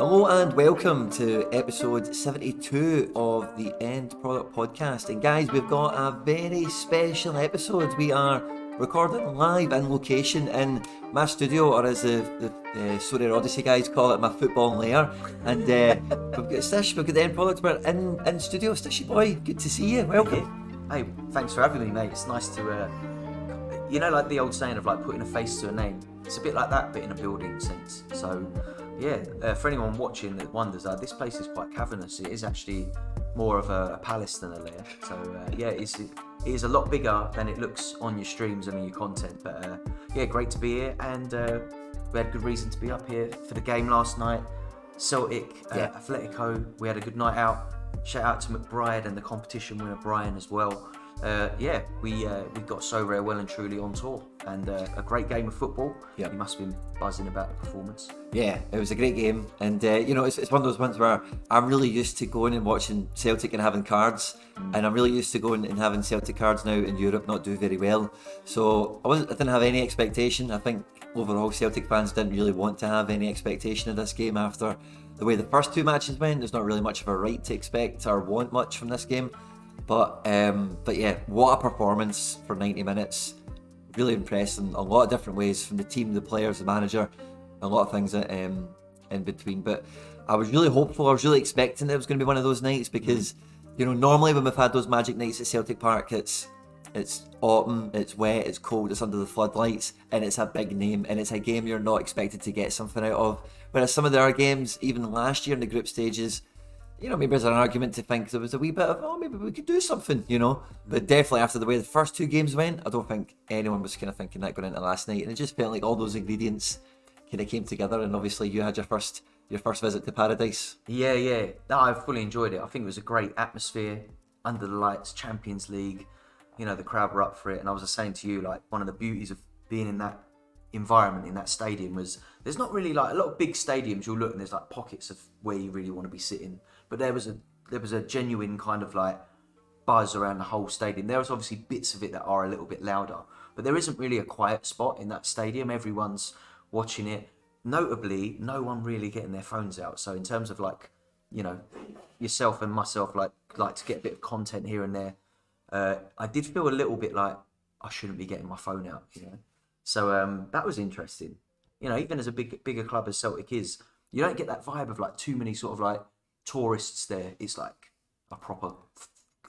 Hello and welcome to episode 72 of the End Product Podcast. And guys, we've got a very special episode. We are recording live in location in my studio, or as the, the uh, Sorry Odyssey guys call it, my football lair. And uh, we've got Stish, we've got the End Product, we're in, in studio. Stishy boy, good to see you. Welcome. Hey, thanks for having me, mate. It's nice to, uh, you know, like the old saying of like putting a face to a name. It's a bit like that, but in a building sense. So, yeah, uh, for anyone watching that wonders, uh, this place is quite cavernous. It is actually more of a, a palace than a lair. So, uh, yeah, it's, it is a lot bigger than it looks on your streams and in your content. But uh, yeah, great to be here, and uh, we had good reason to be up here for the game last night. Celtic, uh, Yeah. Atletico. We had a good night out. Shout out to McBride and the competition winner Brian as well. Uh, yeah, we uh, we got Sorare well and truly on tour, and uh, a great game of football. Yep. You must have been buzzing about the performance. Yeah, it was a great game, and uh, you know it's, it's one of those ones where I'm really used to going and watching Celtic and having cards, and I'm really used to going and having Celtic cards now in Europe not do very well. So I wasn't, I didn't have any expectation. I think overall Celtic fans didn't really want to have any expectation of this game after the way the first two matches went. There's not really much of a right to expect or want much from this game, but um, but yeah, what a performance for 90 minutes really impressed in a lot of different ways from the team, the players, the manager, a lot of things that, um, in between. But I was really hopeful. I was really expecting that it was going to be one of those nights because you know normally when we've had those magic nights at Celtic Park, it's it's autumn, it's wet, it's cold, it's under the floodlights, and it's a big name, and it's a game you're not expected to get something out of. Whereas some of the other games, even last year in the group stages, you know, maybe there's an argument to think there was a wee bit of, oh, maybe we could do something, you know. But definitely after the way the first two games went, I don't think anyone was kind of thinking that going into last night. And it just felt like all those ingredients kind of came together. And obviously, you had your first your first visit to paradise. Yeah, yeah. No, I fully enjoyed it. I think it was a great atmosphere under the lights, Champions League. You know, the crowd were up for it. And I was just saying to you, like, one of the beauties of being in that environment, in that stadium, was there's not really like a lot of big stadiums you'll look and there's like pockets of where you really want to be sitting. But there was a there was a genuine kind of like buzz around the whole stadium. There was obviously bits of it that are a little bit louder, but there isn't really a quiet spot in that stadium. Everyone's watching it. Notably, no one really getting their phones out. So in terms of like, you know, yourself and myself, like like to get a bit of content here and there. Uh, I did feel a little bit like I shouldn't be getting my phone out, you know. So um, that was interesting. You know, even as a big bigger club as Celtic is, you don't get that vibe of like too many sort of like tourists there. It's like a proper, a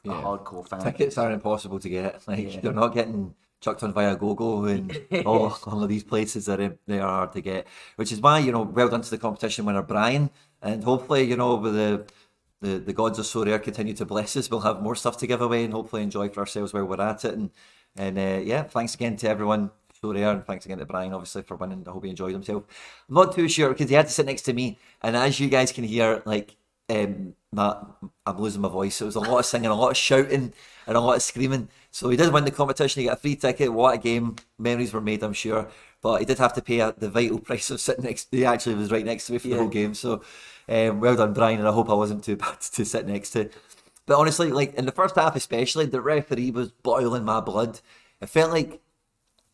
Yeah. hardcore fan. Tickets are impossible to get. Like Yeah. they're not getting chucked on viagogo and all, all of these places are they are hard to get. Which is why you know well done to the competition winner Brian, and hopefully you know with the the, the gods of Sorare continue to bless us. We'll have more stuff to give away and hopefully enjoy for ourselves while we're at it. And and uh, yeah, thanks again to everyone. Sorare, and thanks again to Brian, obviously, for winning. I hope he enjoyed himself. I'm not too sure because he had to sit next to me, and as you guys can hear, like um, my, I'm losing my voice. It was a lot of singing, a lot of shouting, and a lot of screaming. So he did win the competition. He got a free ticket. What a game! Memories were made, I'm sure. But he did have to pay a, the vital price of sitting next. He actually was right next to me for the whole game. So um, well done, Brian. And I hope I wasn't too bad to sit next to. But honestly, like in the first half, especially, the referee was boiling my blood. It felt like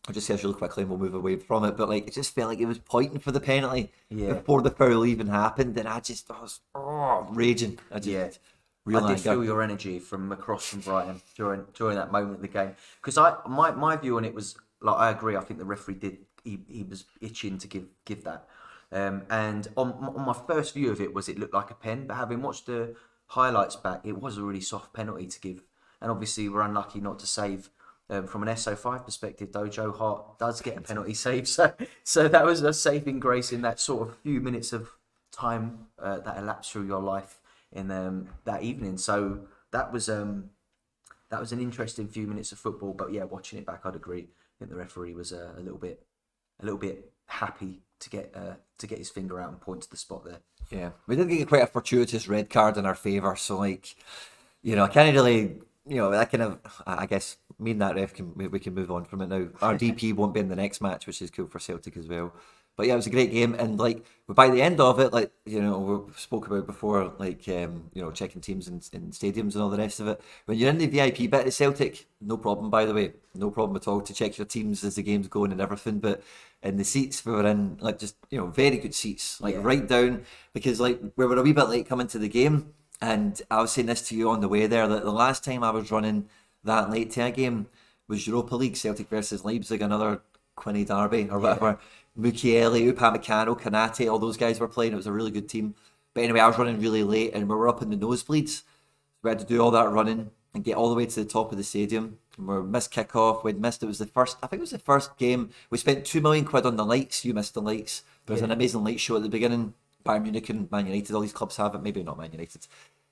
I'll just say really quickly and we'll move away from it. But like, it just felt like it was pointing for the penalty Yeah. before the foul even happened, and I just I was oh, raging. I just Yeah. real I did anger. feel your energy from across from Brighton during during that moment of the game because I my, my view on it was like I agree. I think the referee did he, he was itching to give give that. Um, and on, on my first view of it was it looked like a pen, but having watched the highlights back, it was a really soft penalty to give. And obviously, we're unlucky not to save. Um, from an SO5 perspective, though, Joe Hart does get a penalty save, so so that was a saving grace in that sort of few minutes of time uh, that elapsed through your life in um, that evening. So that was um, that was an interesting few minutes of football. But yeah, watching it back, I'd agree. I think the referee was uh, a little bit a little bit happy to get uh, to get his finger out and point to the spot there. Yeah, we did get quite a fortuitous red card in our favour. So like, you know, I can't really, you know, that kind of, I guess, me and that ref can we we can move on from it now. Our DP won't be in the next match, which is cool for Celtic as well. But yeah, it was a great game, and like by the end of it, like you know we spoke about before, like um, you know checking teams in, in stadiums and all the rest of it. When you're in the VIP bit at Celtic, no problem. By the way, no problem at all to check your teams as the game's going and everything. But in the seats we were in, like just you know very good seats, like Yeah. right down because like we were a wee bit late coming to the game, and I was saying this to you on the way there that the last time I was running that late to a game was Europa League Celtic versus Leipzig, another Quinny Derby or whatever. Mukiele, Upamecano, Konaté, all those guys were playing. It was a really good team. But anyway, I was running really late and we were up in the nosebleeds. We had to do all that running and get all the way to the top of the stadium. And we missed kickoff. We'd missed it was the first I think it was the first game. We spent two million quid on the lights. You missed the lights. There was an amazing light show at the beginning. Bayern Munich and Man United, all these clubs have it. Maybe not Man United.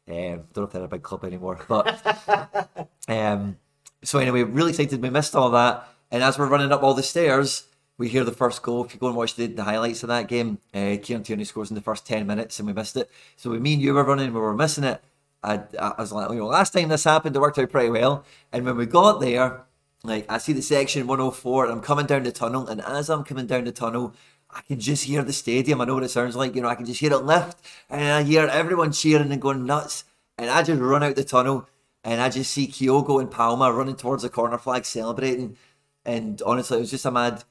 Um, don't know if they're a big club anymore. But um, so anyway, really excited. We missed all that, and as we're running up all the stairs, we hear the first goal. If you go and watch the, the highlights of that game, uh, Kieran Tierney scores in the first ten minutes, and we missed it. So we, me and you were running, we were missing it. I, I was like, you know, last time this happened, it worked out pretty well. And when we got there, like I see the section 104, and I'm coming down the tunnel, and as I'm coming down the tunnel. I can just hear the stadium. I know what it sounds like. You know, I can just hear it lift, and I hear everyone cheering and going nuts. And I just run out the tunnel, and I just see Kyogo and Palma running towards the corner flag, celebrating. And honestly, it was just a mad,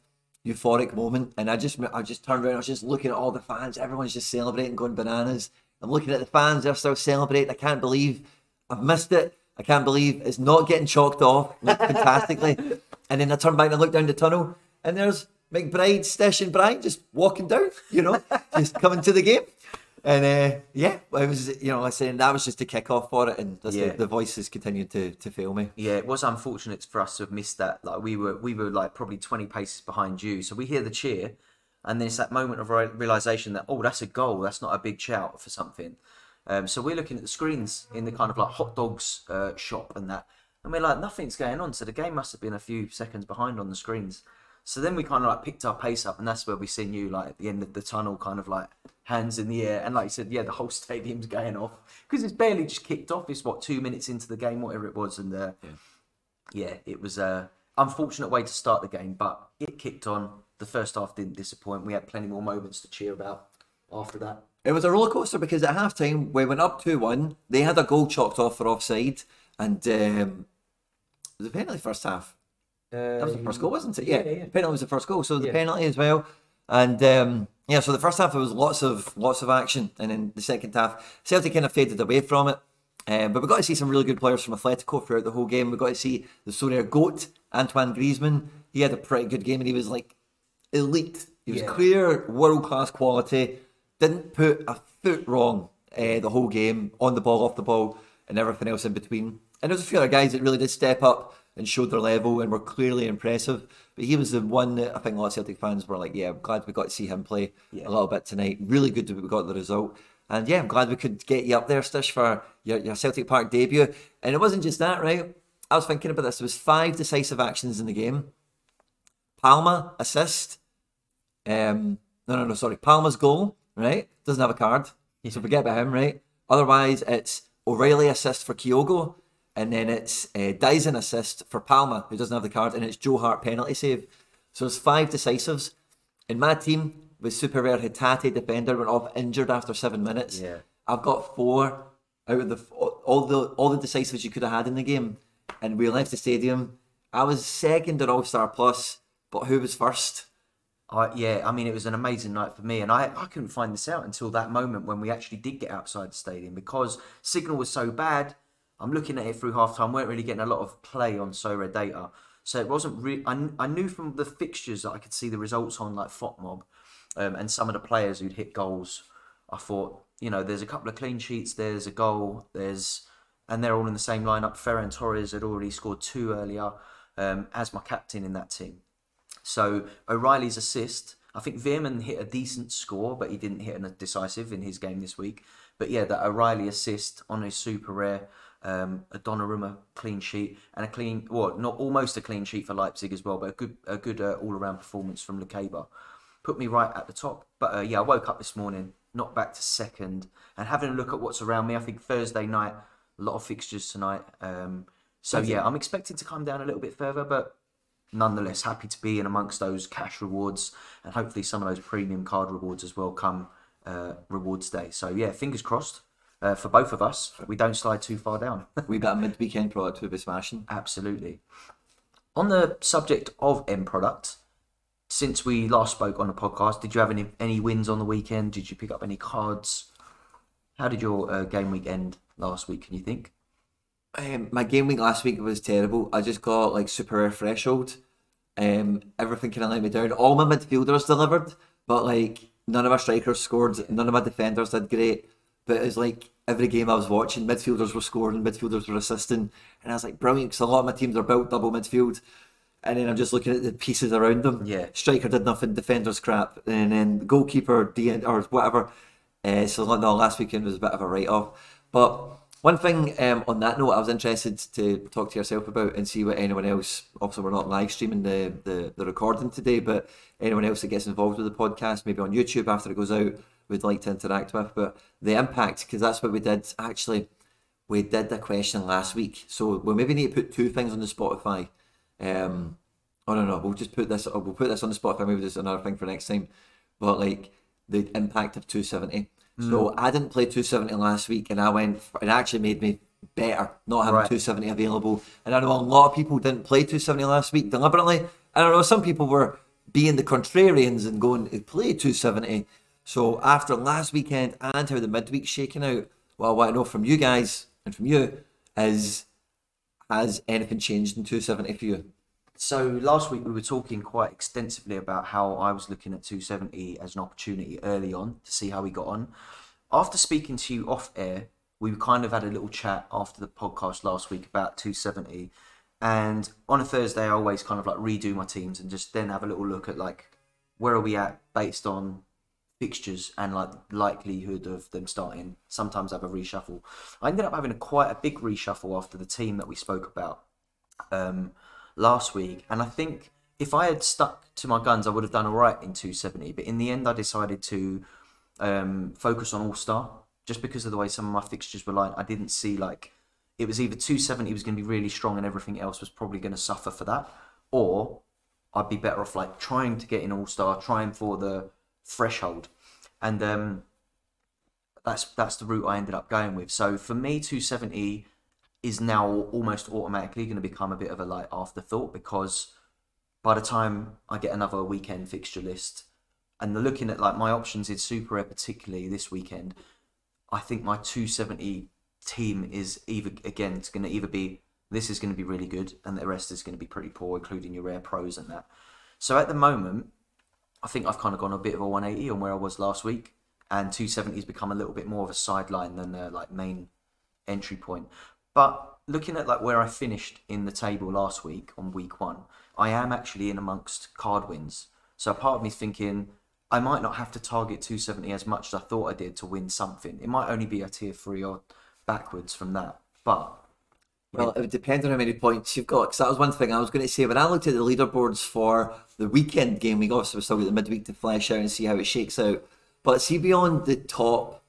euphoric moment. And I just, I just turned around. I was just looking at all the fans. Everyone's just celebrating, going bananas. I'm looking at the fans. They're still celebrating. I can't believe I've missed it. I can't believe it's not getting chalked off like, fantastically. and then I turn back and I look down the tunnel, and there's McBride, Stish, and Brian just walking down. You know, just coming to the game. And uh, yeah, it was you know, I was saying that was just a kick off for it, and Yeah. the, the voices continued to, to fail me. Yeah, it was unfortunate for us to have missed that. Like we were, we were like probably twenty paces behind you. So we hear the cheer, and then it's that moment of re- realization that oh, that's a goal. That's not a big shout for something. Um, so we're looking at the screens in the kind of like hot dogs uh, shop and that, and we're like nothing's going on. So the game must have been a few seconds behind on the screens. So then we kind of like picked our pace up, and that's where we seen you like at the end of the tunnel, kind of like hands in the air, and like you said, yeah, the whole stadium's going off because it's barely just kicked off. It's what two minutes into the game, whatever it was, and uh, yeah, it was a unfortunate way to start the game, but it kicked on. The first half didn't disappoint. We had plenty more moments to cheer about after that. It was a roller coaster because at halftime we went up 2 1. They had a goal chalked off for offside, and um, it was a penalty first half. That was the first goal, wasn't it? Yeah, yeah, yeah. penalty was the first goal, so the Yeah. penalty as well. And um, yeah, so the first half there was lots of lots of action, and then the second half Celtic kind of faded away from it. Um, but we got to see some really good players from Atletico throughout the whole game. We got to see the Sonia goat Antoine Griezmann. He had a pretty good game, and he was like elite. He was Yeah. clear, world class quality. Didn't put a foot wrong uh, the whole game, on the ball, off the ball, and everything else in between. And there was a few other guys that really did step up and showed their level and were clearly impressive. But he was the one that I think a lot of Celtic fans were like, yeah, I'm glad we got to see him play Yeah. a little bit tonight. Really good that we got the result. And yeah, I'm glad we could get you up there, Stish, for your, your Celtic Park debut. And it wasn't just that, right? I was thinking about this. There was five decisive actions in the game. Palma assist. Um, no, no, no. Sorry, Palma's goal. Right, doesn't have a card, so forget about him. Right. Otherwise, it's O'Riley assist for Kyogo, and then it's uh, Dyson assist for Palma, who doesn't have the card, and it's Joe Hart penalty save. So it's five decisives. In my team, with super rare Hatate defender went off injured after seven minutes. Yeah. I've got four out of the all the all the decisives you could have had in the game, and we left the stadium. I was second at All Star Plus, but who was first? I, yeah, I mean, it was an amazing night for me, and I, I couldn't find this out until that moment when we actually did get outside the stadium because signal was so bad. I'm looking at it through half time, weren't really getting a lot of play on Sorare data, so it wasn't. Re- I, I knew from the fixtures that I could see the results on like FOTMob, um, and some of the players who'd hit goals. I thought, you know, there's a couple of clean sheets, there's a goal, there's, and they're all in the same lineup. Ferran Torres had already scored two earlier, um, as my captain in that team. So O'Riley's assist, I think Veerman hit a decent score, but he didn't hit a decisive in his game this week. But yeah, that O'Riley assist on his super rare, um, a Donnarumma clean sheet, and a clean, well, not almost a clean sheet for Leipzig as well, but a good, a good uh, all-around performance from Lukeba. Put me right at the top. But uh, yeah, I woke up this morning, not back to second, and having a look at what's around me. I think Thursday night, a lot of fixtures tonight. Um, so yeah, I'm expecting to come down a little bit further, but nonetheless happy to be in amongst those cash rewards and hopefully some of those premium card rewards as well come uh, rewards day. So yeah, fingers crossed uh, for both of us. We don't slide too far down. we got a mid-weekend product we'll be smashing. Absolutely. On the subject of End Product, since we last spoke on the podcast, did you have any any wins on the weekend? Did you pick up any cards? How did your uh, game week end last week? Can you think? Um, my game week last week was terrible. I just got like super rare threshold. Um, everything kind of let me down. All my midfielders delivered, but like none of my strikers scored. None of my defenders did great. But it's like every game I was watching, midfielders were scoring, midfielders were assisting, and I was like, brilliant, because a lot of my teams are built double midfield. And then I'm just looking at the pieces around them. Yeah. Striker did nothing, defenders crap, and then goalkeeper, D or whatever. Uh, so no, last weekend was a bit of a write off. But one thing um, on that note, I was interested to talk to yourself about and see what anyone else. Obviously, we're not live streaming the, the, the recording today, but anyone else that gets involved with the podcast, maybe on YouTube after it goes out, would like to interact with. But the impact, because that's what we did. Actually, we did the question last week, so we maybe need to put two things on the Spotify. Um, oh no, no, we'll just put this. We'll put this on the Spotify. Maybe there's another thing for next time. But like the impact of 270. Mm. So I didn't play 270 last week, and I went. For, It actually made me better not having right. 270 available. And I know a lot of people didn't play 270 last week deliberately. I don't know some people were being the contrarians and going to play 270 so after last weekend and how the midweek's shaking out, well, I want to know from you guys and from you is has anything changed in 270 for you? So last week we were talking quite extensively about how I was looking at 270 as an opportunity early on to see how we got on. After speaking to you off air, we kind of had a little chat after the podcast last week about 270. And on a Thursday, I always kind of like redo my teams and just then have a little look at like where are we at based on fixtures and like likelihood of them starting. Sometimes have a reshuffle. I ended up having a quite a big reshuffle after the team that we spoke about um, last week, and I think if I had stuck to my guns, I would have done all right in 270. But in the end, I decided to um, focus on All Star just because of the way some of my fixtures were like. I didn't see like it was either 270 was going to be really strong and everything else was probably going to suffer for that, or I'd be better off like trying to get in All Star, trying for the threshold, and um, that's that's the route I ended up going with. So for me, 270 is now almost automatically going to become a bit of a like afterthought because by the time I get another weekend fixture list and looking at like my options in Super Rare particularly this weekend, I think my 270 team is either again it's going to either be this is going to be really good and the rest is going to be pretty poor, including your rare pros and that. So at the moment, I think I've kind of gone a bit of a 180 on where I was last week, and 270 has become a little bit more of a sideline than a like main entry point. But looking at like where I finished in the table last week on week one, I am actually in amongst card wins. So part of me thinking I might not have to target 270 as much as I thought I did to win something. It might only be a tier three or backwards from that, but well, it would depend on how many points you've got. Because that was one thing I was going to say. When I looked at the leaderboards for the weekend game week, obviously still got the midweek to flesh out and see how it shakes out. But see beyond the top,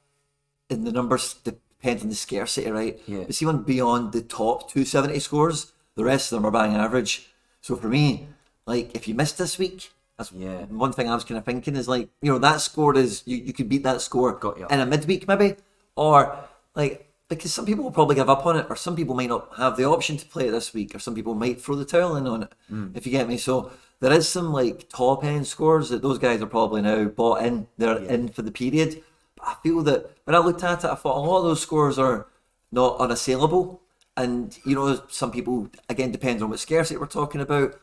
and the numbers depend on the scarcity, right? Yeah. But see one beyond the top 270 scores, the rest of them are bang average. So for me, like if you missed this week, that's yeah. one thing I was kind of thinking is like, you know, that score is you, you could beat that score Got you. in a midweek maybe. Or like because some people will probably give up on it, or some people might not have the option to play it this week, or some people might throw the towel in on it. Mm. If you get me, so there is some like top end scores that those guys are probably now bought in. They're yeah. in for the period. But I feel that when I looked at it, I thought a lot of those scores are not unassailable. And you know, some people again depends on what scarcity we're talking about.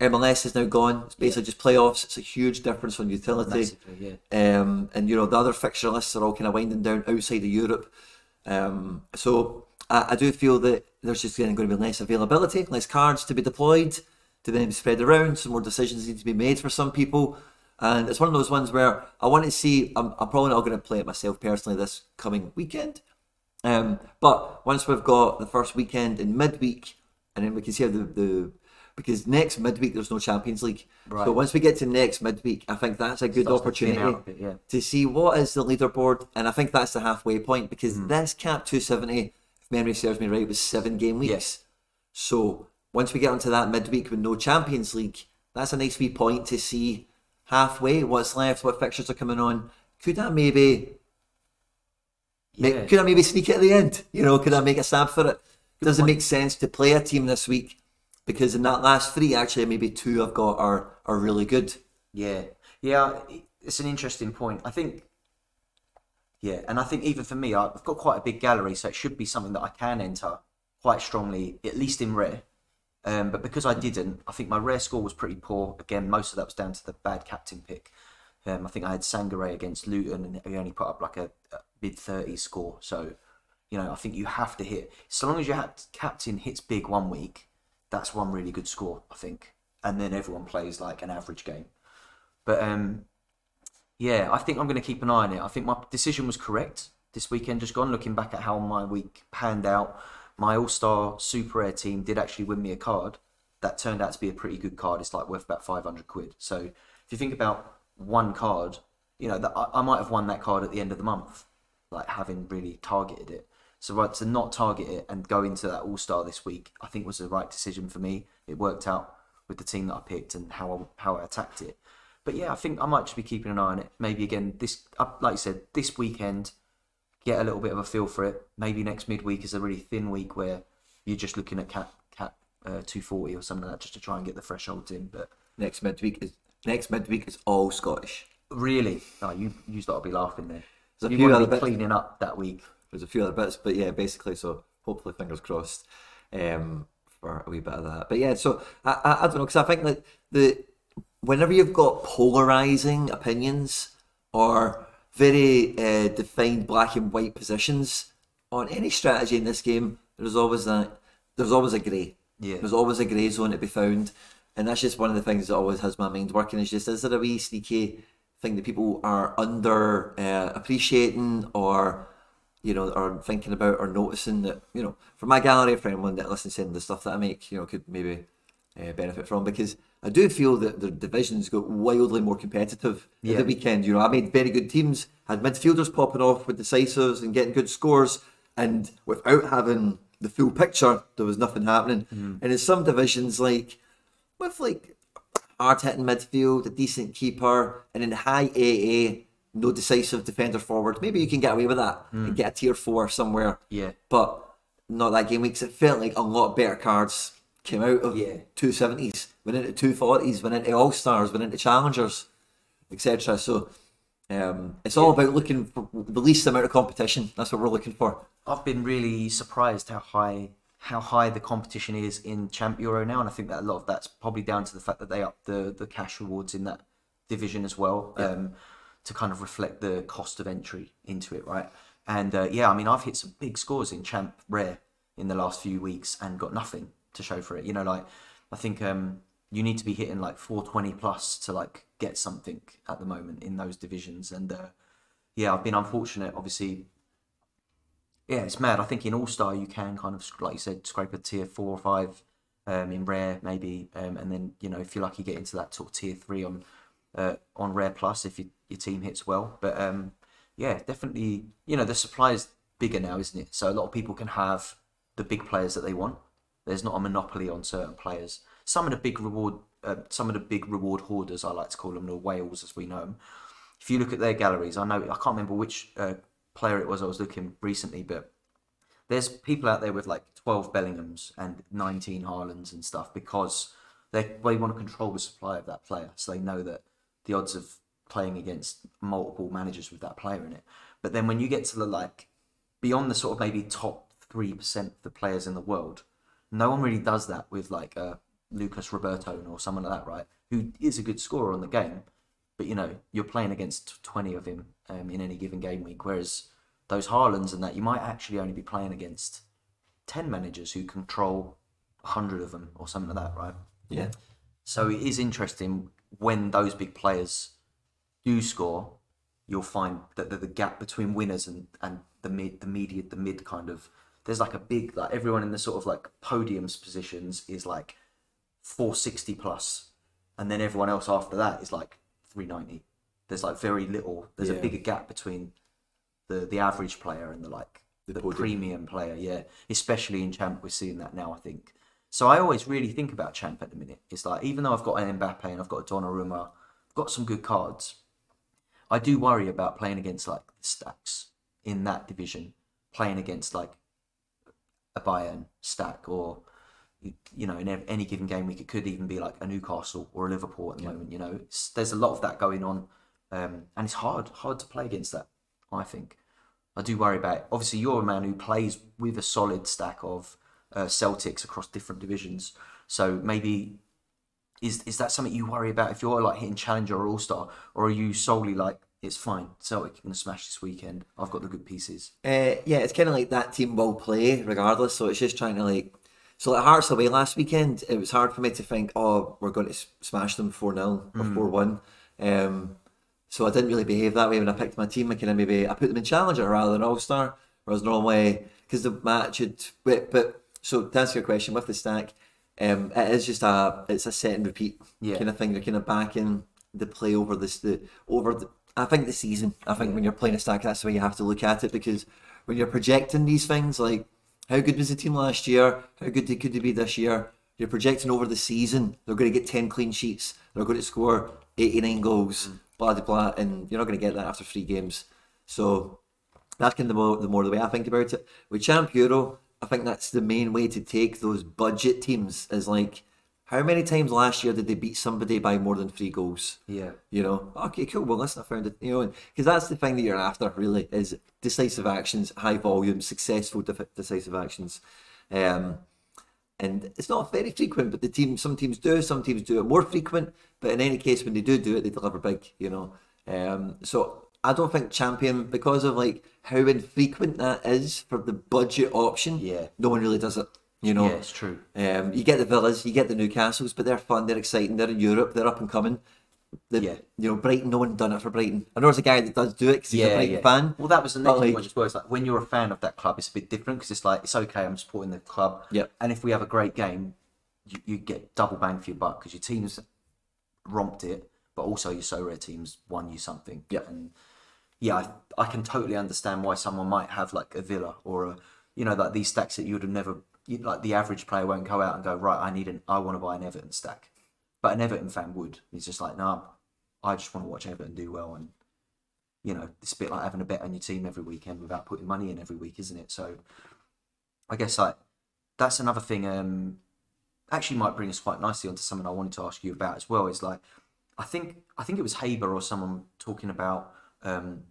MLS is now gone. It's basically yeah. just playoffs. It's a huge difference on utility. yeah. Um, and you know the other fixture lists are all kind of winding down outside of Europe. Um, so I, I, do feel that there's just going to be less availability, less cards to be deployed, to then be spread around. Some more decisions need to be made for some people. And it's one of those ones where I want to see. I'm, I'm probably not going to play it myself personally this coming weekend. Um, but once we've got the first weekend in midweek, and then we can see how the, the because next midweek there's no Champions League. Right. So once we get to next midweek, I think that's a good opportunity to, bit, yeah. to, see what is the leaderboard, and I think that's the halfway point because mm. this cap 270, if memory serves me right, was seven game weeks. Yes. So once we get onto that midweek with no Champions League, that's a nice wee point to see halfway what's left, what fixtures are coming on. Could I maybe make, Yeah. could I maybe sneak it at the end? You know, could I make a stab for it? Does it make sense to play a team this week? Because in that last three, actually, maybe two I've got are are really good. Yeah, yeah, it's an interesting point. I think, yeah, and I think even for me, I've got quite a big gallery, so it should be something that I can enter quite strongly, at least in rare. Um, but because I didn't, I think my rare score was pretty poor. Again, most of that was down to the bad captain pick. Um, I think I had Sangare against Luton, and he only put up like a, a mid 30s score. So, you know, I think you have to hit. So long as your captain hits big one week, that's one really good score, I think. And then everyone plays like an average game. But um, yeah, I think I'm going to keep an eye on it. I think my decision was correct this weekend. Just gone looking back at how my week panned out. My All Star Super Rare team did actually win me a card that turned out to be a pretty good card. It's like worth about 500 quid. So if you think about one card, you know, that I, I might have won that card at the end of the month, like having really targeted it. So right to not target it and go into that All Star this week, I think was the right decision for me. It worked out with the team that I picked and how I, how I attacked it. But yeah, I think I might just be keeping an eye on it. Maybe again this, like you said, this weekend, get a little bit of a feel for it. Maybe next midweek is a really thin week where you're just looking at cap cap uh, 240 or something like that just to try and get the thresholds in. But Next midweek is next midweek is all Scottish. really, no, you you got to be laughing there. There's you want to be bits. cleaning up that week. There's a few other bits, but yeah, basically, so hopefully, fingers crossed um, for a wee bit of that. But yeah, so I, I, I don't know because I think that the whenever you've got polarizing opinions or very uh, defined black and white positions on any strategy in this game, there's always that there's always a grey. Yeah. There's always a grey zone to be found, and that's just one of the things that always has my mind working. Is just is there a wee sneaky thing that people are under uh, appreciating or you know, are thinking about or noticing that, you know, for my gallery, for anyone that listens to the stuff that I make, you know, could maybe uh, benefit from because I do feel that the divisions got wildly more competitive at Yeah. the weekend. You know, I made very good teams, had midfielders popping off with decisives and getting good scores, and without having the full picture, there was nothing happening. And in some divisions, like with like hard hitting midfield, a decent keeper, and in high AA, no decisive defender forward. Maybe you can get away with that and get a tier four somewhere. Yeah. But not that game weeks. It felt like a lot better cards came out of Yeah. two seventies, went into two forties, went into all stars, went into challengers, etc. So um, it's all about looking for the least amount of competition. That's what we're looking for. I've been really surprised how high how high the competition is in Champ Euro now, and I think that a lot of that's probably down to the fact that they up the the cash rewards in that division as well, um, to kind of reflect the cost of entry into it, right? And uh, yeah, I mean, I've hit some big scores in Champ Rare in the last few weeks and got nothing to show for it. You know, like I think um, you need to be hitting like 420 plus to like get something at the moment in those divisions, and uh, yeah, I've been unfortunate, obviously yeah, it's mad. I think in All Star you can kind of, like you said, scrape a tier four or five um, in rare maybe, um, and then you know if you're lucky get into that sort of tier three on uh, on rare plus if you, your team hits well. But um, yeah, definitely, you know the supply is bigger now, isn't it? So a lot of people can have the big players that they want. There's not a monopoly on certain players. Some of the big reward, uh, some of the big reward hoarders, I like to call them, the whales as we know them. If you look at their galleries, I know I can't remember which uh, player it was I was looking recently, but there's people out there with like 12 Bellinghams and 19 Haalands and stuff because they they want to control the supply of that player, so they know that the odds of playing against multiple managers with that player in it. But then when you get to the like beyond the sort of maybe top three percent of the players in the world, no one really does that with like uh, Lucas Roberto or someone like that, right? Who is a good scorer on the game, but you know you're playing against 20 of him um, in any given game week, whereas those Haalands and that you might actually only be playing against 10 managers who control 100 of them or something like that, right? Yeah. So it is interesting when those big players do score, you'll find that the, the gap between winners and, and the mid, the median, the mid kind of, there's like a big, like everyone in the sort of like podiums positions is like 460 plus, and then everyone else after that is like 390. There's like very little, there's a bigger gap between the, the average player and the like, The the, premium player, yeah. Especially in Champ, we're seeing that now, I think. So I always really think about Champ at the minute. It's like even though I've got an Mbappe and I've got a Donnarumma, I've got some good cards. I do worry about playing against like stacks in that division, playing against like a Bayern stack or you know in any given game week it could even be like a Newcastle or a Liverpool at the yeah. moment. You know, it's, there's a lot of that going on, um, and it's hard hard to play against that. I think I do worry about. It. Obviously, you're a man who plays with a solid stack of uh, Celtics across different divisions, so maybe is is that something you worry about if you're like hitting Challenger or All Star, or are you solely like it's fine. Celtic can smash this weekend. I've got the good pieces. Uh, yeah, it's kind of like that team will play regardless. So it's just trying to like. So like Hearts away last weekend, it was hard for me to think, oh, we're going to smash them four 0 or mm. four one. Um, so I didn't really behave that way when I picked my team. I kind of maybe I put them in Challenger rather than All Star, whereas normally because the match had. But, but so to answer your question with the stack, um, it is just a it's a set and repeat yeah. kind of thing. You're kind of backing the play over this the over the I think the season. I think when you're playing a stack, that's the way you have to look at it because when you're projecting these things, like how good was the team last year? How good could they be this year? You're projecting over the season. They're going to get 10 clean sheets. They're going to score 89 goals, mm. blah, blah, blah. And you're not going to get that after three games. So that's kind of the more, the more the way I think about it. With Champ Euro, I think that's the main way to take those budget teams is like how many times last year did they beat somebody by more than three goals? Yeah. You know, okay, cool. Well, listen, I found it. You know, because that's the thing that you're after, really, is decisive actions, high volume, successful decisive actions. Um, and it's not very frequent, but the team, some teams do, some teams do it more frequent. But in any case, when they do do it, they deliver big. You know, um, so I don't think champion because of like how infrequent that is for the budget option. Yeah, no one really does it. You know, yeah, it's true. Um, you get the Villas, you get the Newcastles, but they're fun, they're exciting, they're in Europe, they're up and coming. The, yeah. You know, Brighton, no one done it for Brighton. I know there's a guy that does do it because he's yeah, a Brighton yeah. fan. Well, that was the next like, one as well. It's like when you're a fan of that club, it's a bit different because it's like, it's okay, I'm supporting the club. Yep. And if we have a great game, you, you get double bang for your buck because your team's romped it, but also your Sorare team's won you something. Yeah. And yeah, I, I can totally understand why someone might have like a Villa or a, you know, like these stacks that you would have never like the average player won't go out and go right. I need an. I want to buy an Everton stack, but an Everton fan would. He's just like, no, I just want to watch Everton do well, and you know, it's a bit like having a bet on your team every weekend without putting money in every week, isn't it? So, I guess like that's another thing. Um, actually, might bring us quite nicely onto something I wanted to ask you about as well. Is like, I think I think it was Haber or someone talking about. Um,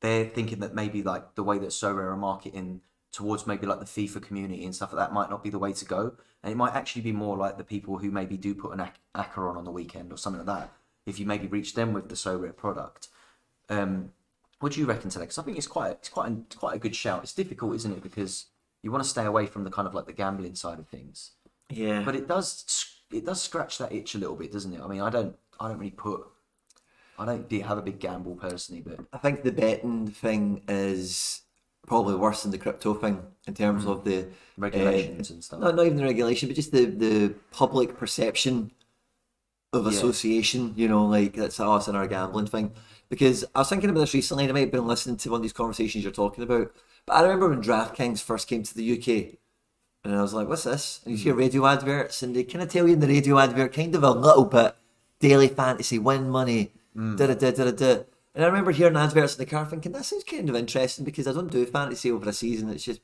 they're thinking that maybe like the way that Sorare are marketing towards maybe like the FIFA community and stuff like that might not be the way to go. And it might actually be more like the people who maybe do put an ACCA on on the weekend or something like that. If you maybe reach them with the Sorare product. Um, what do you reckon to that? Because I think it's quite it's quite a, quite a good shout. It's difficult, isn't it? Because you want to stay away from the kind of like the gambling side of things. Yeah. But it does it does scratch that itch a little bit, doesn't it? I mean, I don't I don't really put I don't have a big gamble personally, but I think the betting thing is probably worse than the crypto thing in terms mm. of the regulations uh, and stuff. Not, not even the regulation, but just the, the public perception of yeah. association. You know, like that's us and our gambling thing. Because I was thinking about this recently, and I might have been listening to one of these conversations you're talking about. But I remember when DraftKings first came to the UK, and I was like, "What's this?" And you hear mm. radio adverts, and they kind of tell you in the radio advert, kind of a little bit daily fantasy, win money, da da da da da. And I remember hearing adverts in the car thinking, that sounds kind of interesting because I don't do fantasy over a season. It's just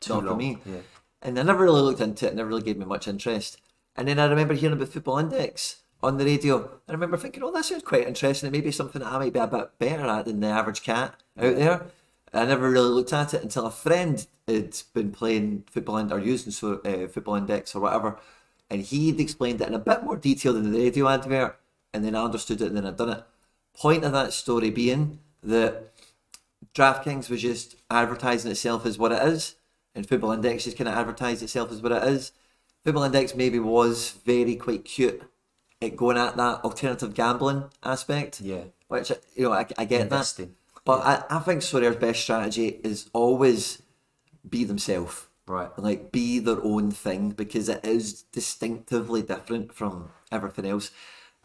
Too not long. for me. Yeah. And I never really looked into it. It never really gave me much interest. And then I remember hearing about Football Index on the radio. I remember thinking, oh, that sounds quite interesting. It may be something that I might be a bit better at than the average cat out there. I never really looked at it until a friend had been playing Football Index or using so, uh, Football Index or whatever. And he'd explained it in a bit more detail than the radio advert. And then I understood it and then I'd done it. Point of that story being that DraftKings was just advertising itself as what it is, and Football Index just kind of advertised itself as what it is. Football Index maybe was very quite cute at going at that alternative gambling aspect. Yeah. Which, you know, I, I get Investing. that. But yeah. I, I think Sorare's best strategy is always be themselves. Right. Like be their own thing because it is distinctively different from everything else.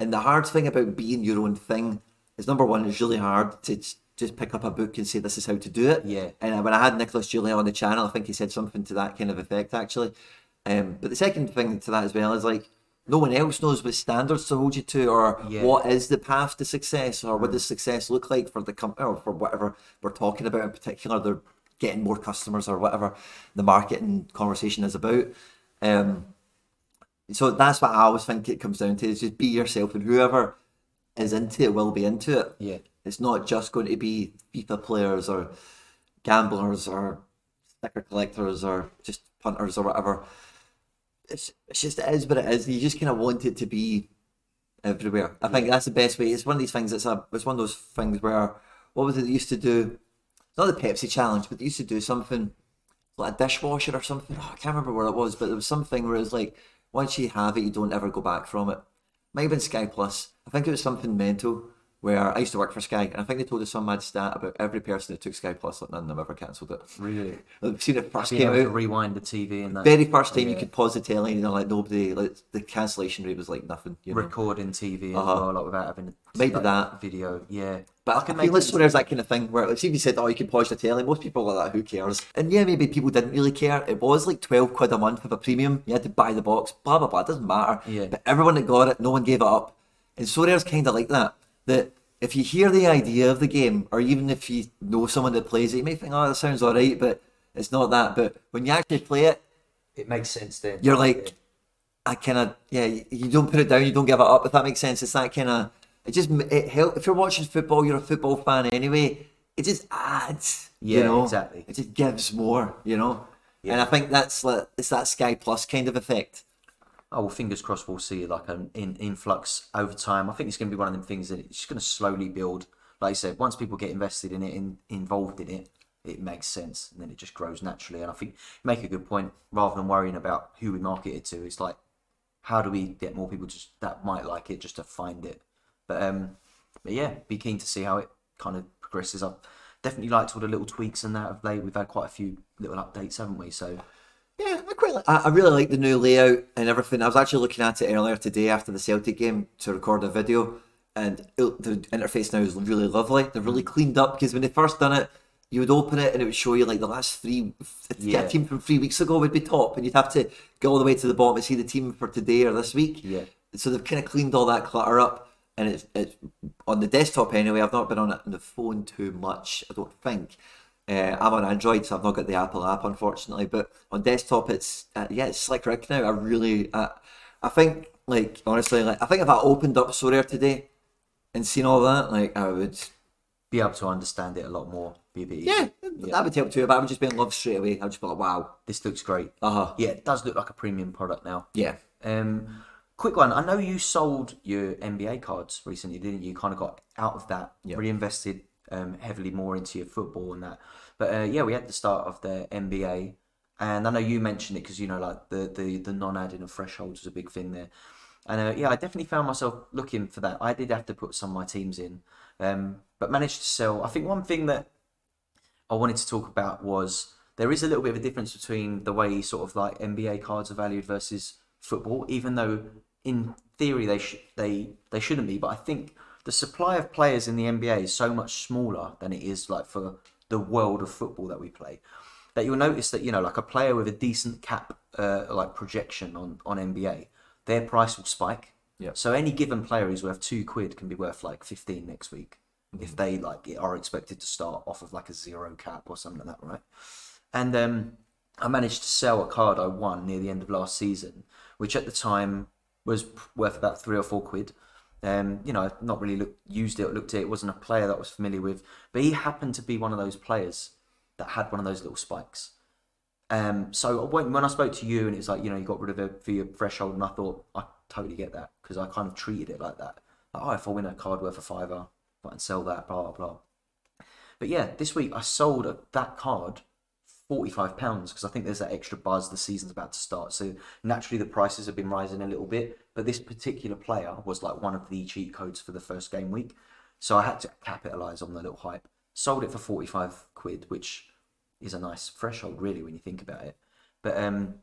And the hard thing about being your own thing is number one, it's really hard to just pick up a book and say this is how to do it. Yeah. And when I had Nicolas Julia on the channel, I think he said something to that kind of effect actually. Um, but the second thing to that as well is like no one else knows what standards to hold you to, or Yeah. what is the path to success, or what does success look like for the company, or for whatever we're talking about in particular. They're getting more customers, or whatever the marketing conversation is about. Um, so that's what I always think it comes down to: is just be yourself, and whoever is into it will be into it. Yeah. It's not just going to be FIFA players or gamblers or sticker collectors or just punters or whatever. It's, it's just it is what it is. You just kind of want it to be everywhere. I think that's the best way. It's one of these things. It's a. It's one of those things where what was it they used to do? Not the Pepsi challenge, but they used to do something like a dishwasher or something. Oh, I can't remember where it was, but there was something where it was like once you have it, you don't ever go back from it. Might have been Sky Plus. I think it was something mental where I used to work for Sky, and I think they told us some mad stat about every person that took Sky Plus, like none of them ever cancelled it. Really? I've seen it first came out. rewind the TV and that. Very first time you Yeah. could pause the telly, and like nobody, like the cancellation rate was like nothing. You know? recording TV as Uh-huh. well, like without having a Maybe like, that. video. Yeah, But I, can feel make as it- there's that kind of thing where, like, see if you said, oh, you can pause the telly, most people are like, who cares? And yeah, maybe people didn't really care. It was like 12 quid a month with a premium. You had to buy the box, blah, blah, blah. It doesn't matter. Yeah. But everyone that got it, no one gave it up. And so there's kind of like that. That if you hear the idea of the game, or even if you know someone that plays it, you may think, oh, that sounds all right, but it's not that. But when you actually play it, it makes sense then. you're like, I kind of yeah. You you don't put it down. You don't give it up. If that makes sense, it's that kind of. It just it help if you're watching football. You're a football fan anyway. It just adds. you know? exactly. It just gives more. You know. Yeah. And I think that's like it's that Sky Plus kind of effect. oh well, fingers crossed we'll see like an in, influx over time. I think it's going to be one of them things that it's just going to slowly build. Like I said, once people get invested in it and involved in it, it makes sense, and then it just grows naturally. And I think you make a good point. Rather than worrying about who we market it to, it's like how do we get more people just that might like it just to find it. But um, but yeah, be keen to see how it kind of progresses. I've definitely liked all the little tweaks and that of late. We've had quite a few little updates, haven't we? So Yeah, I quite like. I, I really like the new layout and everything. I was actually looking at it earlier today after the Celtic game to record a video, and it, the interface now is really lovely. They've really cleaned up because when they first done it, you would open it and it would show you like the last three. Get Yeah. a team from three weeks ago would be top, and you'd have to go all the way to the bottom and see the team for today or this week. Yeah. So they've kind of cleaned all that clutter up, and it's it's on the desktop anyway. I've not been on it on the phone too much. I don't think. Uh, I'm on Android, so I've not got the Apple app, unfortunately. But on desktop, it's uh, yeah, it's slick Rick now. I really, uh, I think, like honestly, like I think if I opened up Sorare today and seen all that, like I would, be able to understand it a lot more. Bit yeah, that would help too. But I would just be in love straight away. I'd just be like, wow, This looks great. uh huh, Yeah, it does look like a premium product now. yeah, Um, quick one. I know you sold your NBA cards recently, didn't you? You kind of got out of that, Yeah. reinvested um, heavily more into your football and that. But uh, yeah, we had the start of the NBA, and I know you mentioned it because you know like the the the non-adding of thresholds was a big thing there. And uh, yeah, I definitely found myself looking for that. I did have to put some of my teams in, um, but managed to sell. I think one thing that I wanted to talk about was there is a little bit of a difference between the way sort of like NBA cards are valued versus football, even though in theory they sh- they they shouldn't be. But I think the supply of players in the NBA is so much smaller than it is like for the world of football that we play. That you'll notice that you know like a player with a decent cap uh, like projection on on NBA, their price will spike. Yep. So any given player who's worth two quid can be worth like fifteen next week Mm-hmm. if they like are expected to start off of like a zero cap or something like that, right? And um, I managed to sell a card I won near the end of last season, which at the time was worth about three or four quid. Um, you know, not really looked, used it or looked at it. It wasn't a player that I was familiar with, but he happened to be one of those players that had one of those little spikes. Um, so when, when I spoke to you and it's like, you know, you got rid of it for your threshold, and I thought, I totally get that because I kind of treated it like that. Like, oh, if I win a card worth a fiver, I can sell that, blah, blah, blah. But yeah, this week I sold a, that card forty-five pounds because I think there's that extra buzz. The season's about to start, so naturally the prices have been rising a little bit. But this particular player was like one of the cheat codes for the first game week, so I had to capitalize on the little hype. Sold it for forty-five quid, which is a nice threshold, really, when you think about it. But um,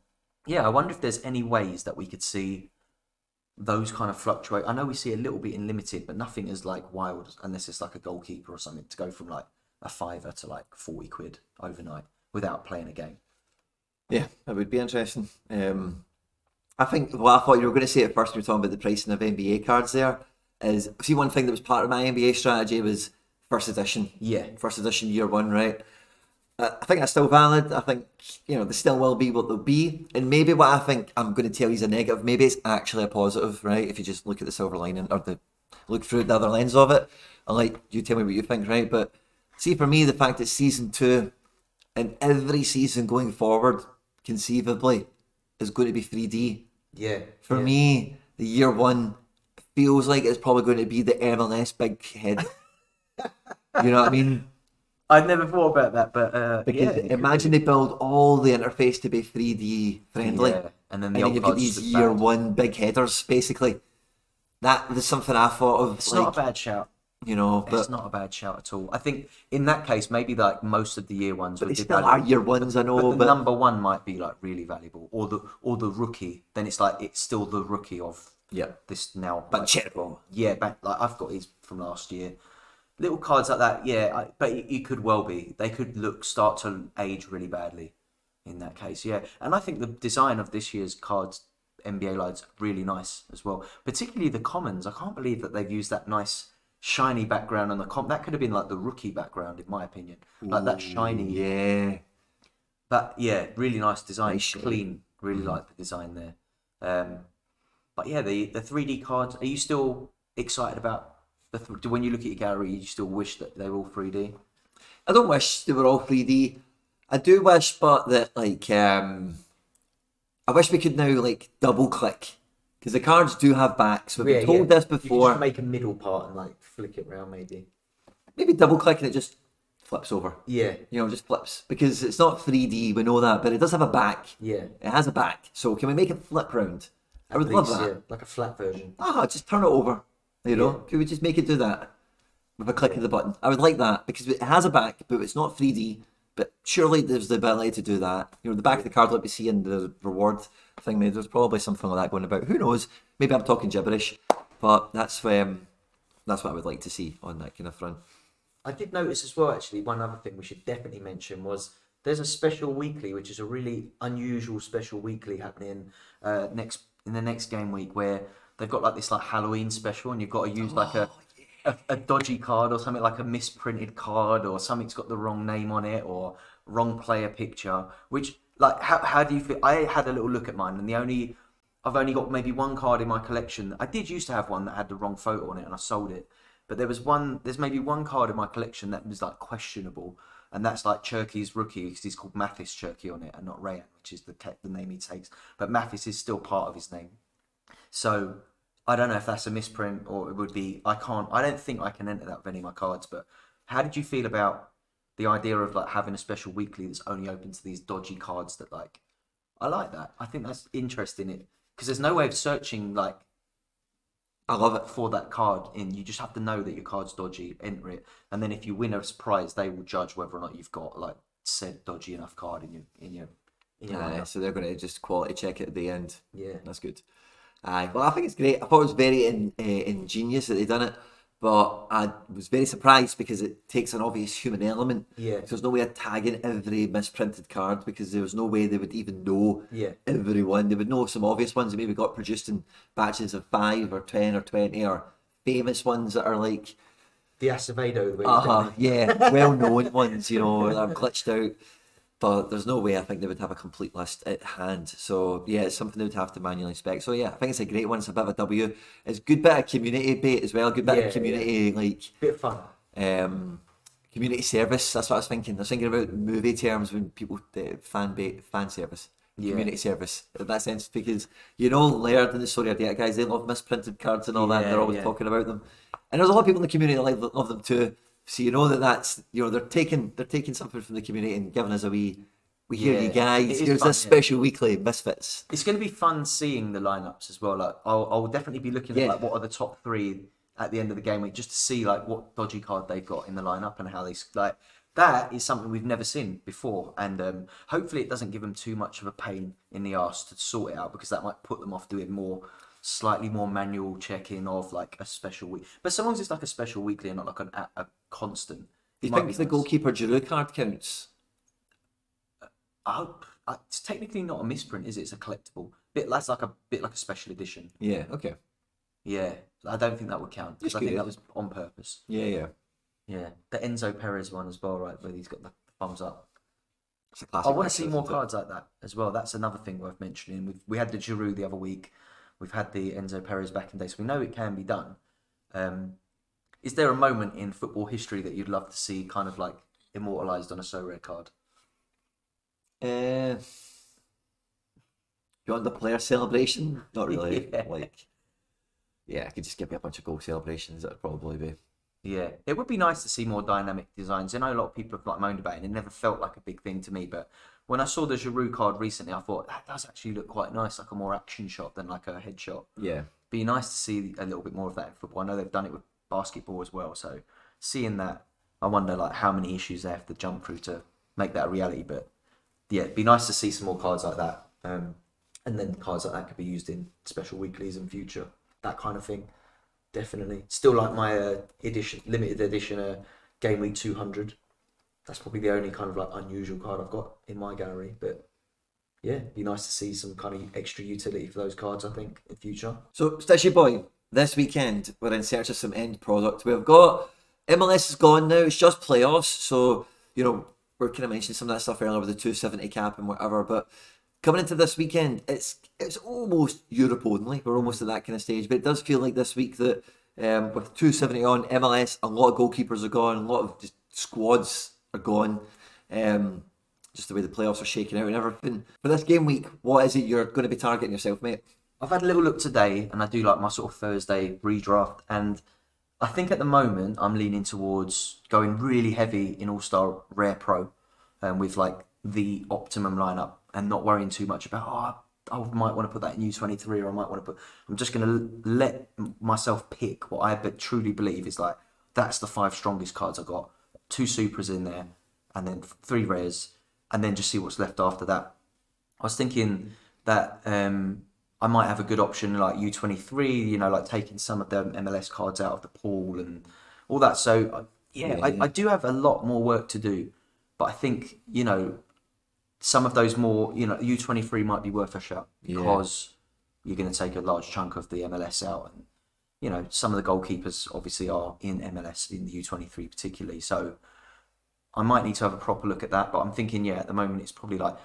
yeah, I wonder if there's any ways that we could see those kind of fluctuate. I know we see a little bit in limited, but nothing is like wild unless it's like a goalkeeper or something to go from like a fiver to like forty quid overnight without playing a game. Yeah, that would be interesting. Um, I think what I thought you were going to say at first when you were talking about the pricing of NBA cards there is see one thing that was part of my NBA strategy was first edition. Yeah. First edition year one, right? Uh, I think that's still valid. I think, you know, they still will be what they'll be. And maybe what I think I'm going to tell you is a negative, maybe it's actually a positive, right? If you just look at the silver lining or the look through the other lens of it. And like, you tell me what you think, right? But see, for me, the fact that season two and every season going forward, conceivably, is going to be 3D. Yeah. For yeah. me, the year one feels like it's probably going to be the MLS big head. you know what I mean? I'd never thought about that, but uh, Because yeah, imagine they build all the interface to be 3D friendly. Yeah. And then the And then you've got these year bad. one big headers, basically. That was something I thought of, It's like, not a bad shout. You know, but, it's not a bad shout at all. I think in that case, maybe like most of the year ones but be still year ones, I know, But the but, number one might be like really valuable, or the or the rookie. Then it's like it's still the rookie of yeah. this now. But like, yeah, back like I've got his from last year. Little cards like that, yeah, I, but it, it could well be. They could look start to age really badly in that case, yeah. And I think the design of this year's cards NBA lights really nice as well. Particularly the commons. I can't believe that they've used that nice shiny background on the comp. That could have been like the rookie background, in my opinion, like that shiny. Yeah. But yeah, really nice design, Nice clean. Really like the design there. Um, but yeah, the the three D cards. Are you still excited about the? Th- when you look at your gallery, you still wish that they were all three D. I don't wish they were all 3D. I do wish, but that like um, I wish we could now like double click because the cards do have backs. We've been told this before. make a middle part and like flick it around, maybe. Maybe double click and it just flips over. Yeah, You know, just flips because it's not 3D. We know that, but it does have a back. yeah. It has a back. So can we make it flip round? I would love that. Yeah, like a flat version. Ah, just turn it over. You know, Yeah. could we just make it do that with a click of the button? I would like that because it has a back, but it's not 3D. But surely there's the ability to do that. You know, the back of the card like we see in the reward thing. Maybe there's probably something like that going about. Who knows? Maybe I'm talking gibberish, but that's um, that's what I would like to see on that kind of front. I did notice as well, actually, one other thing we should definitely mention was there's a special weekly, which is a really unusual special weekly happening uh, next in the next game week, where they've got like this like Halloween special, and you've got to use like a, a a dodgy card or something like a misprinted card or something's got the wrong name on it or wrong player picture. Which like how how do you feel? I had a little look at mine, and the only I've only got maybe one card in my collection. I did used to have one that had the wrong photo on it, and I sold it. But there was one. There's maybe one card in my collection that was like questionable, and that's like Cherki's rookie because he's called Mathis Cherki on it, and not Rayan, which is the the name he takes. But Mathis is still part of his name. So I don't know if that's a misprint or it would be. I can't. I don't think I can enter that with any of my cards. But how did you feel about the idea of like having a special weekly that's only open to these dodgy cards that like? I like that. I think that's interesting. It because there's no way of searching like I love it. for that card in. You just have to know that your card's dodgy, enter it, and then if you win a prize, they will judge whether or not you've got like said dodgy enough card in your in your in your Aye, so they're going to just quality check it at the end. Yeah. That's good. Aye, well, I think it's great. I thought it was very in, uh, ingenious that they done it, but I was very surprised because it takes an obvious human element. Yeah. There's no way of tagging every misprinted card because there was no way they would even know Yeah. everyone. They would know some obvious ones that maybe got produced in batches of five or ten or twenty or famous ones that are like The Acevedo. uh huh, yeah, well known ones, you know, that are glitched out. But there's no way I think they would have a complete list at hand. So yeah, it's something they would have to manually spec. So yeah, I think it's a great one. It's a bit of a W. It's a good bit of community bait as well. Good bit Yeah, of community like Bit of fun. um, community service. That's what I was thinking. I was thinking about movie terms when people uh, fan bait, fan service, Yeah. community service in that sense because you know Laird and the Sorare Data guys they love misprinted cards and all that. Yeah, They're always yeah. talking about them, and there's a lot of people in the community that like, love them too. So you know that that's you know they're taking they're taking something from the community and giving us a wee. We hear Yeah, you guys. Here's fun, this yeah. special weekly misfits. It's going to be fun seeing the lineups as well. Like I'll, I'll definitely be looking Yeah. at like what are the top three at the end of the game week just to see like what dodgy card they've got in the lineup and how they like. That is something we've never seen before, and um, hopefully it doesn't give them too much of a pain in the arse to sort it out because that might put them off doing more, slightly more manual checking of like a special week. But so long as it's like a special weekly and not like an, a, a constant. Do you think the nice. goalkeeper Giroud card counts? I hope uh, it's technically not a misprint, is it? It's a collectible. Bit that's like a bit like a special edition. Yeah. Okay. Yeah, I don't think that would count because I think that was on purpose. Yeah. Yeah. Yeah, the Enzo Perez one as well, right? Where he's got the thumbs up. It's a I classic. I want to see more isn't it? cards like that as well. That's another thing worth mentioning. We've, we had the Giroud the other week. We've had the Enzo Perez back in day, so we know it can be done. Um, is there a moment in football history that you'd love to see kind of like immortalised on a Sorare card? Uh, beyond the player celebration, not really. Yeah. Like, yeah, I could just give me a bunch of goal celebrations. That'd probably be. Yeah, it would be nice to see more dynamic designs. I know a lot of people have like moaned about it, and it never felt like a big thing to me. But when I saw the Giroud card recently, I thought that does actually look quite nice, like a more action shot than like a headshot. Yeah. Be nice to see a little bit more of that in football. I know they've done it with basketball as well, so seeing that, I wonder like how many issues they have to jump through to make that a reality. But yeah, it'd be nice to see some more cards like that, um, and then cards like that could be used in special weeklies in future, that kind of thing. Definitely, still like my uh, edition, limited edition, uh, game week two hundred. That's probably the only kind of like unusual card I've got in my gallery, but. Yeah, it'd be nice to see some kind of extra utility for those cards. I think in future. So, Stitchy Boy, this weekend we're in search of some end product. We've got MLS is gone now, it's just playoffs. So, you know, we're kind of mentioning some of that stuff earlier with the 270 cap and whatever. But coming into this weekend, it's it's almost Europe only. We're almost at that kind of stage. But it does feel like this week that um, with 270 on MLS, a lot of goalkeepers are gone, a lot of just squads are gone. Um, just the way the playoffs are shaking out and everything. For this game week, what is it you're going to be targeting yourself, mate? I've had a little look today, and I do like my sort of Thursday redraft, and I think at the moment I'm leaning towards going really heavy in All Star Rare Pro, um, with like the optimum lineup, and not worrying too much about oh I might want to put that in U23 or I might want to put. I'm just going to let myself pick what I truly believe is like that's the five strongest cards I got. Two supers in there, and then three rares, and then just see what's left after that. I was thinking that um, I might have a good option like U23, you know, like taking some of the MLS cards out of the pool and all that. So, uh, yeah, Yeah, I, yeah. I do have a lot more work to do, but I think, you know, some of those more, you know, U23 might be worth a shot Yeah. because you're going to take a large chunk of the MLS out. And, you know, some of the goalkeepers obviously are in MLS, in the U23 particularly. So, I might need to have a proper look at that, but I'm thinking, yeah, at the moment it's probably like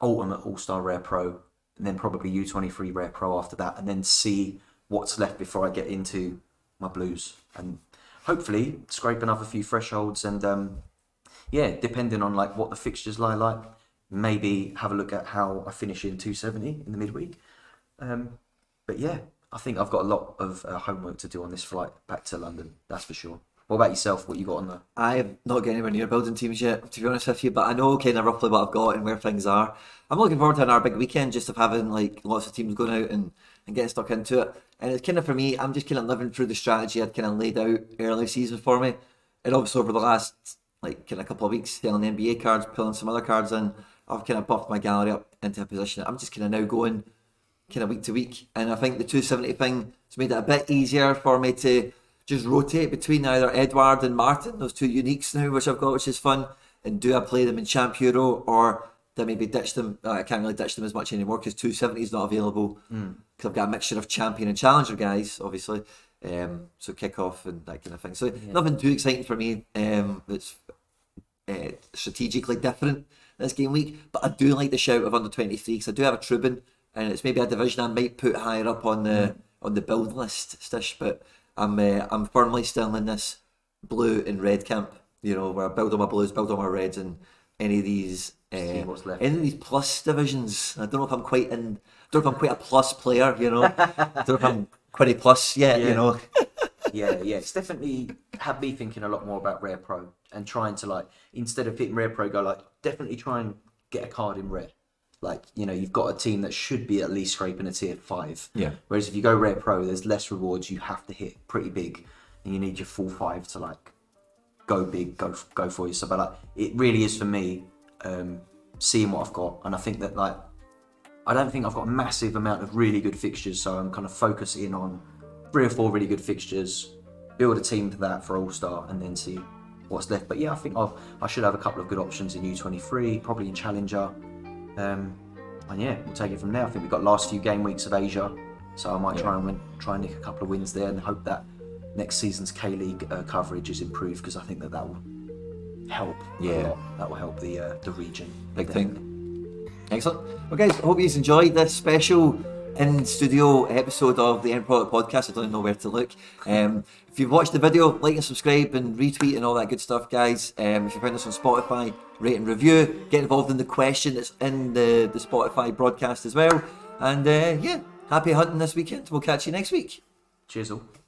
Ultimate All Star Rare Pro, and then probably U23 Rare Pro after that, and then see what's left before I get into my blues, and hopefully scrape another few thresholds, and um, yeah, depending on like what the fixtures lie like, maybe have a look at how I finish in 270 in the midweek. Um, but yeah, I think I've got a lot of uh, homework to do on this flight back to London. That's for sure. What about yourself? What you got on there? I've not got anywhere near building teams yet, to be honest with you, but I know kind of roughly what I've got and where things are. I'm looking forward to another big weekend just of having like lots of teams going out and, and getting stuck into it. And it's kind of for me, I'm just kind of living through the strategy I'd kind of laid out early season for me. And obviously over the last like kind of couple of weeks, selling NBA cards, pulling some other cards in, I've kind of buffed my gallery up into a position. I'm just kind of now going kind of week to week. And I think the 270 thing has made it a bit easier for me to just rotate between either Edward and Martin, those two uniques now, which I've got, which is fun. And do I play them in Champ Euro or do I maybe ditch them? Uh, I can't really ditch them as much anymore because 270 is not available because I've got a mixture of champion and challenger guys, obviously. Um, so kick off and that kind of thing. So nothing too exciting for me. Um, that's uh, strategically different this game week. But I do like the shout of under 23 because I do have a Trubin, and it's maybe a division I might put higher up on the on the build list, Stish. But I'm uh, I'm firmly still in this blue and red camp. You know, where I build on my blues, build on my reds, and any of these. Uh, any of these plus divisions, I don't know if I'm quite in. I don't know if I'm quite a plus player, you know. I don't know if I'm quite a plus yet, you know. yeah, yeah, it's definitely had me thinking a lot more about Rare Pro and trying to like instead of hitting Rare Pro, go like definitely try and get a card in Rare. Like you know, you've got a team that should be at least scraping a tier five. Yeah. Whereas if you go Rare Pro, there's less rewards. You have to hit pretty big, and you need your full five to like go big, go go for yourself. But like it really is for me, um, seeing what I've got, and I think that like I don't think I've got a massive amount of really good fixtures, so I'm kind of focusing on three or four really good fixtures, build a team for that for All Star, and then see what's left. But yeah, I think I've, I should have a couple of good options in U23, probably in Challenger, Um, and yeah, we'll take it from there. I think we've got last few game weeks of Asia, so I might try and win, try and nick a couple of wins there, and hope that next season's K League uh, coverage is improved because I think that that will help. Yeah. that will help the uh, the region. Big thing. Excellent. Well, guys, I hope you enjoyed this special in studio episode of the End Product Podcast. I don't know where to look. Um, if you've watched the video, like and subscribe and retweet and all that good stuff, guys. Um, if you found us on Spotify, rate and review. Get involved in the question that's in the, the Spotify broadcast as well. And uh, yeah, happy hunting this weekend. We'll catch you next week. Cheers all.